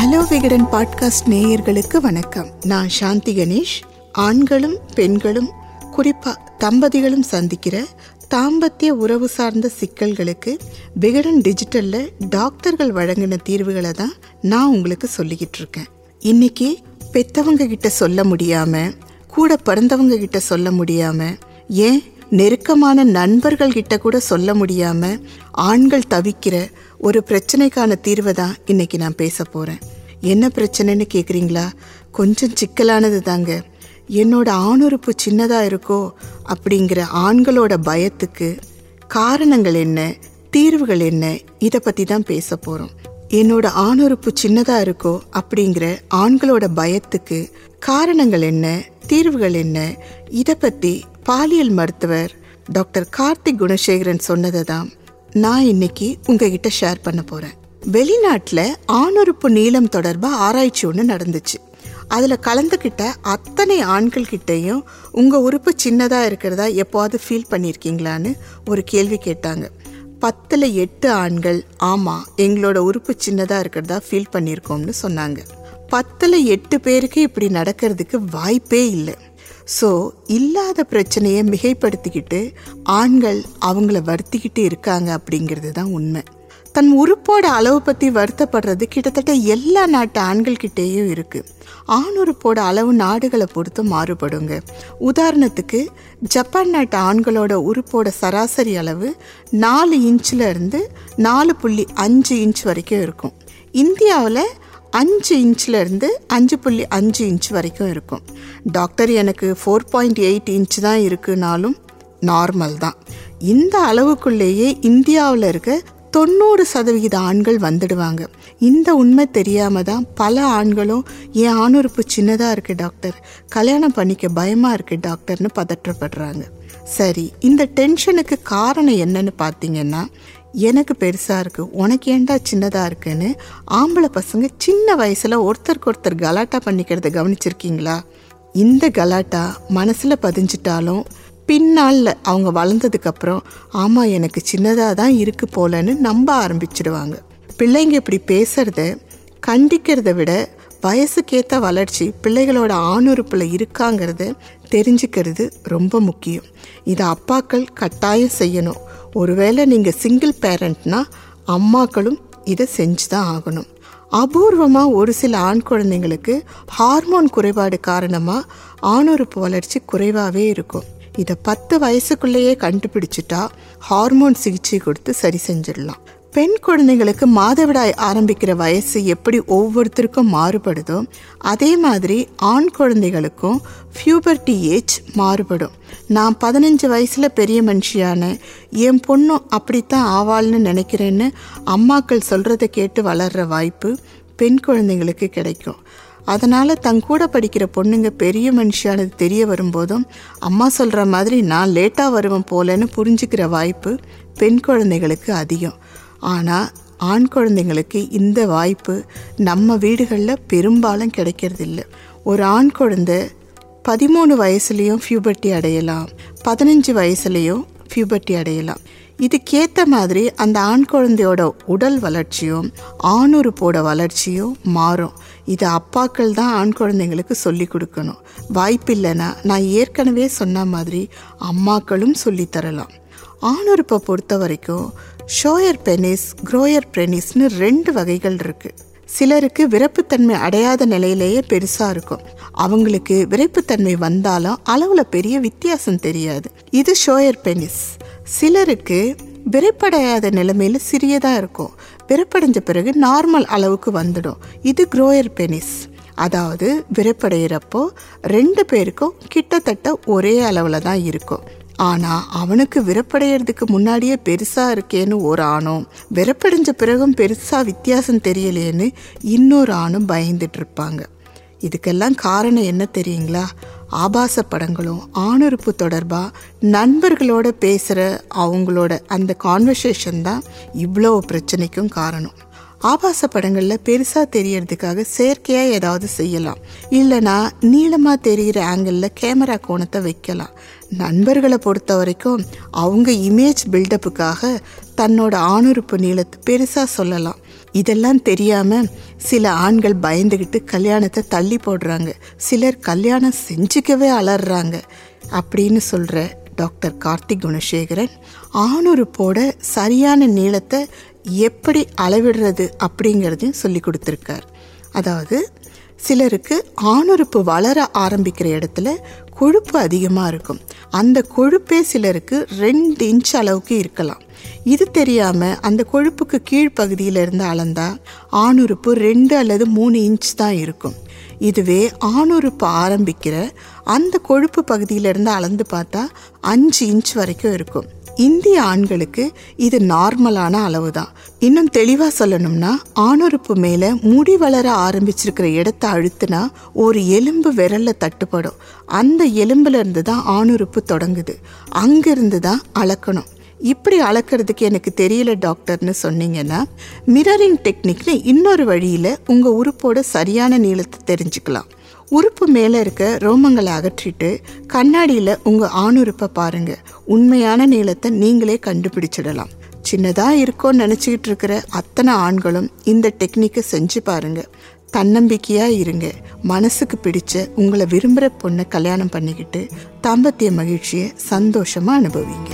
Hello Vikatan podcast நேயர்களுக்கு வணக்கம். நான் சாந்தி கணேஷ். ஆண்களும் பெண்களும் குறிப்பா தம்பதிகளும் சந்திக்கிற தாம்பத்திய உறவு சார்ந்த சிக்கல்களுக்கு விகடன் டிஜிட்டல்ல டாக்டர்கள் வழங்கின தீர்வுகளை தான் நான் உங்களுக்கு சொல்லிக்கிட்டு இருக்கேன். இன்னைக்கு பெத்தவங்க கிட்ட சொல்ல முடியாம கூட பிறந்தவங்க கிட்ட சொல்ல முடியாம ஏன் நெருக்கமான நண்பர்கள் கிட்ட கூட சொல்ல முடியாம ஆண்கள் தவிக்கிற ஒரு பிரச்சனைக்கான தீர்வை தான் இன்னைக்கு நான் பேச போறேன். என்ன பிரச்சனைன்னு கேக்குறீங்களா? கொஞ்சம் சிக்கலானது தாங்க. என்னோட ஆணுறுப்பு சின்னதா இருக்கோ அப்படிங்கிற ஆண்களோட பயத்துக்கு காரணங்கள் என்ன? தீர்வுகள் என்ன? இதை பத்தி தான் பேச போறோம். என்னோட ஆணுறுப்பு சின்னதா இருக்கோ அப்படிங்கிற ஆண்களோட பயத்துக்கு காரணங்கள் என்ன? தீர்வுகள் என்ன? இதை பத்தி பாலியல் மருத்துவர் டாக்டர் கார்த்திக் குணசேகரன் சொன்னதை தான் நான் இன்னைக்கு உங்ககிட்ட ஷேர் பண்ண போறேன். வெளிநாட்டில் ஆணுறுப்பு நீளம் தொடர்பாக ஆராய்ச்சி ஒன்று நடந்துச்சு. அதில் கலந்துக்கிட்ட அத்தனை ஆண்கள் கிட்டேயும் உங்கள் உறுப்பு சின்னதாக இருக்கிறதா எப்போவாது ஃபீல் பண்ணியிருக்கீங்களான்னு ஒரு கேள்வி கேட்டாங்க. பத்தில் எட்டு ஆண்கள் ஆமாம் எங்களோட உறுப்பு சின்னதாக இருக்கிறதா ஃபீல் பண்ணியிருக்கோம்னு சொன்னாங்க. பத்தில் எட்டு பேருக்கு இப்படி நடக்கிறதுக்கு வாய்ப்பே இல்லை. ஸோ இல்லாத பிரச்சனையை மிகைப்படுத்திக்கிட்டு ஆண்கள் அவங்கள வருத்திக்கிட்டு இருக்காங்க அப்படிங்கிறது தான் உண்மை. தன் உறுப்போட அளவு பற்றி வருத்தப்படுறது கிட்டத்தட்ட எல்லா நாட்டு ஆண்கள்கிட்டேயும் இருக்குது ஆண் உறுப்போட அளவு நாடுகளை பொறுத்து மாறுபடுங்க. உதாரணத்துக்கு ஜப்பான் நாட்டு ஆண்களோட உறுப்போட சராசரி அளவு நாலு இன்ச்சில் இருந்து நாலு புள்ளி அஞ்சு இன்ச் வரைக்கும் இருக்கும். இந்தியாவில் அஞ்சு இன்ச்சில் இருந்து அஞ்சு புள்ளி அஞ்சு இன்ச் வரைக்கும் இருக்கும். டாக்டர் எனக்கு ஃபோர் பாயிண்ட் எயிட் இன்ச் தான் இருக்குனாலும் நார்மல் தான். இந்த அளவுக்குள்ளேயே இந்தியாவில் இருக்க தொண்ணூறு சதவிகித ஆண்கள் வந்துடுவாங்க. இந்த உண்மை தெரியாமல் தான் பல ஆண்களும் என் ஆணுறுப்பு சின்னதாக இருக்குது டாக்டர் கல்யாணம் பண்ணிக்க பயமாக இருக்குது டாக்டர்னு பதற்றப்படுறாங்க. சரி இந்த டென்ஷனுக்கு காரணம் என்னன்னு பார்த்தீங்கன்னா எனக்கு பெருசாக இருக்கு. உனக்கு ஏன்டா சின்னதாக இருக்குன்னு ஆம்பளை பசங்க சின்ன வயசில் ஒருத்தருக்கு ஒருத்தர் கலாட்டா பண்ணிக்கிறத கவனிச்சிருக்கீங்களா? இந்த கலாட்டா மனசில் பதிஞ்சிட்டாலும் பின்னால் அவங்க வளர்ந்ததுக்கப்புறம் ஆமாம் எனக்கு சின்னதாக தான் இருக்கு போலன்னு நம்ப ஆரம்பிச்சிடுவாங்க பிள்ளைங்க இப்படி பேசுகிறத கண்டிக்கிறத விட வயசுக்கேற்ற வளர்ச்சி பிள்ளைகளோட ஆணுறுப்பில் இருக்காங்கிறத தெரிஞ்சுக்கிறது ரொம்ப முக்கியம். இதை அப்பாக்கள் கட்டாயம் செய்யணும். ஒருவேளை நீங்கள் சிங்கிள் பேரண்ட்னா அம்மாக்களும் இதை செஞ்சு தான் ஆகணும். அபூர்வமாக ஒரு சில ஆண் குழந்தைங்களுக்கு ஹார்மோன் குறைபாடு காரணமாக ஆணுறுப்பு வளர்ச்சி குறைவாகவே இருக்கும். இதை பத்து வயசுக்குள்ளேயே கண்டுபிடிச்சிட்டா ஹார்மோன் சிகிச்சை கொடுத்து சரி செஞ்சிடலாம். பெண் குழந்தைங்களுக்கு மாதவிடாய் ஆரம்பிக்கிற வயசு எப்படி ஒவ்வொருத்தருக்கும் மாறுபடுதோ அதே மாதிரி ஆண் குழந்தைகளுக்கும் ஃபியூபர்டி ஏஜ் மாறுபடும். நான் பதினஞ்சு வயசில் பெரிய மனுஷியான. என் பொண்ணும் அப்படித்தான் ஆவாள்னு நினைக்கிறேன்னு அம்மாக்கள் சொல்கிறத கேட்டு வளர்கிற வாய்ப்பு பெண் குழந்தைங்களுக்கு கிடைக்கும். அதனால் தன் கூட படிக்கிற பொண்ணுங்க பெரிய மனுஷியானது தெரிய வரும்போதும் அம்மா சொல்கிற மாதிரி நான் லேட்டாக வருவேன் போலன்னு புரிஞ்சுக்கிற வாய்ப்பு பெண் குழந்தைகளுக்கு அதிகம். ஆனால் ஆண் குழந்தைங்களுக்கு இந்த வாய்ப்பு நம்ம வீடுகளில் பெரும்பாலும் கிடைக்கிறதில்ல. ஒரு ஆண் குழந்தை பதிமூணு வயசுலேயும் ஃபியூபர்ட்டி அடையலாம். பதினஞ்சு வயசுலேயும் ஃபியூபர்ட்டி அடையலாம். இதுக்கேற்ற மாதிரி அந்த ஆண் குழந்தையோட உடல் வளர்ச்சியும் ஆணுறுப்போட வளர்ச்சியும் மாறும். இது அப்பாக்கள் தான் ஆண் குழந்தைங்களுக்கு சொல்லி கொடுக்கணும். வாய்ப்பில்லைன்னா நான் ஏற்கனவே சொன்ன மாதிரி அம்மாக்களும் சொல்லித் தரலாம். ஆணுறுப்பை பொறுத்த வரைக்கும் ஷோயர் பெனிஸ் குரோயர் பெனிஸ்னு ரெண்டு வகைகள் இருக்குது சிலருக்கு விரைப்புத்தன்மை அடையாத நிலையிலேயே பெருசாக இருக்கும். அவங்களுக்கு விரைப்புத்தன்மை வந்தாலும் அளவில் பெரிய வித்தியாசம் தெரியாது. இது ஷோயர் பெனிஸ். சிலருக்கு விரைப்படையாத நிலைமையில் சிறியதாக இருக்கும். விரைப்படைஞ்ச பிறகு நார்மல் அளவுக்கு வந்துடும். இது குரோயர் பெனிஸ். அதாவது விரைப்படைகிறப்போ ரெண்டு பேருக்கும் கிட்டத்தட்ட ஒரே அளவில் தான் இருக்கும். ஆனால் அவனுக்கு விரப்படைகிறதுக்கு முன்னாடியே பெருசாக இருக்கேன்னு ஒரு ஆணும். விரப்படைஞ்ச பிறகும் பெருசாக வித்தியாசம் தெரியலையேன்னு இன்னொரு ஆணும் பயந்துட்டு இருப்பாங்க. இதுக்கெல்லாம் காரணம் என்ன தெரியுங்களா? ஆபாச படங்களும் ஆணுறுப்பு தொடர்பாக நண்பர்களோட பேசுகிற அவங்களோட அந்த கான்வர்சேஷன் தான் இவ்வளோ பிரச்சனைக்கும் காரணம். ஆபாச படங்களில் பெருசாக தெரியறதுக்காக செயற்கையாக ஏதாவது செய்யலாம். இல்லைனா நீளமாக தெரிகிற ஆங்கிளில் கேமரா கோணத்தை வைக்கலாம். நண்பர்களை பொறுத்த வரைக்கும் அவங்க இமேஜ் பில்டப்புக்காக தன்னோட ஆணுறுப்பு நீளத்தை பெருசாக சொல்லலாம். இதெல்லாம் தெரியாமல் சில ஆண்கள் பயந்துக்கிட்டு கல்யாணத்தை தள்ளி போடுறாங்க. சிலர் கல்யாணம் செஞ்சுக்கவே அலறாங்க. அப்படின்னு சொல்கிற டாக்டர் கார்த்திக் குணசேகரன் ஆணுறுப்போட சரியான நீளத்தை எப்படி அளவிடுறது அப்படிங்கிறதையும் சொல்லி கொடுத்துருக்கார். அதாவது சிலருக்கு ஆணுறுப்பு வளர ஆரம்பிக்கிற இடத்துல கொழுப்பு அதிகமாக இருக்கும். அந்த கொழுப்பே சிலருக்கு ரெண்டு இன்ச் அளவுக்கு இருக்கலாம். இது தெரியாமல் அந்த கொழுப்புக்கு கீழ்ப்பகுதியில் இருந்து அளந்தால் ஆணுறுப்பு ரெண்டு அல்லது மூணு இன்ச் தான் இருக்கும். இதுவே ஆணுறுப்பு ஆரம்பிக்கிற அந்த கொழுப்பு பகுதியிலிருந்து அளந்து பார்த்தா அஞ்சு இன்ச் வரைக்கும் இருக்கும். இந்திய ஆண்களுக்கு இது நார்மலான அளவு தான் இன்னும் தெளிவாக சொல்லணும்னா ஆணுறுப்பு மேலே முடி வளர ஆரம்பிச்சிருக்கிற இடத்த அழுத்துனா ஒரு எலும்பு விரலில் தட்டுப்படும். அந்த எலும்புலேருந்து தான் ஆணுறுப்பு தொடங்குது. அங்கிருந்து தான் அளக்கணும். இப்படி அளக்கிறதுக்கு எனக்கு தெரியல டாக்டர்னு சொன்னீங்கன்னா மிரரிங் டெக்னிக்னு இன்னொரு வழியில் உங்கள் உறுப்போட சரியான நீளத்தை தெரிஞ்சுக்கலாம். உறுப்பு மேலே இருக்க ரோமங்களை அகற்றிட்டு கண்ணாடியில் உங்கள் ஆணுறுப்பை பாருங்கள் உண்மையான நீளத்தை நீங்களே கண்டுபிடிச்சிடலாம். சின்னதாக இருக்கோன்னு நினச்சிக்கிட்டு இருக்கிற அத்தனை ஆண்களும் இந்த டெக்னிக்கை செஞ்சு பாருங்கள் தன்னம்பிக்கையாக இருங்க. மனசுக்கு பிடிச்ச உங்களை விரும்புகிற பொண்ணை கல்யாணம் பண்ணிக்கிட்டு தாம்பத்திய மகிழ்ச்சியை சந்தோஷமாக அனுபவிங்க.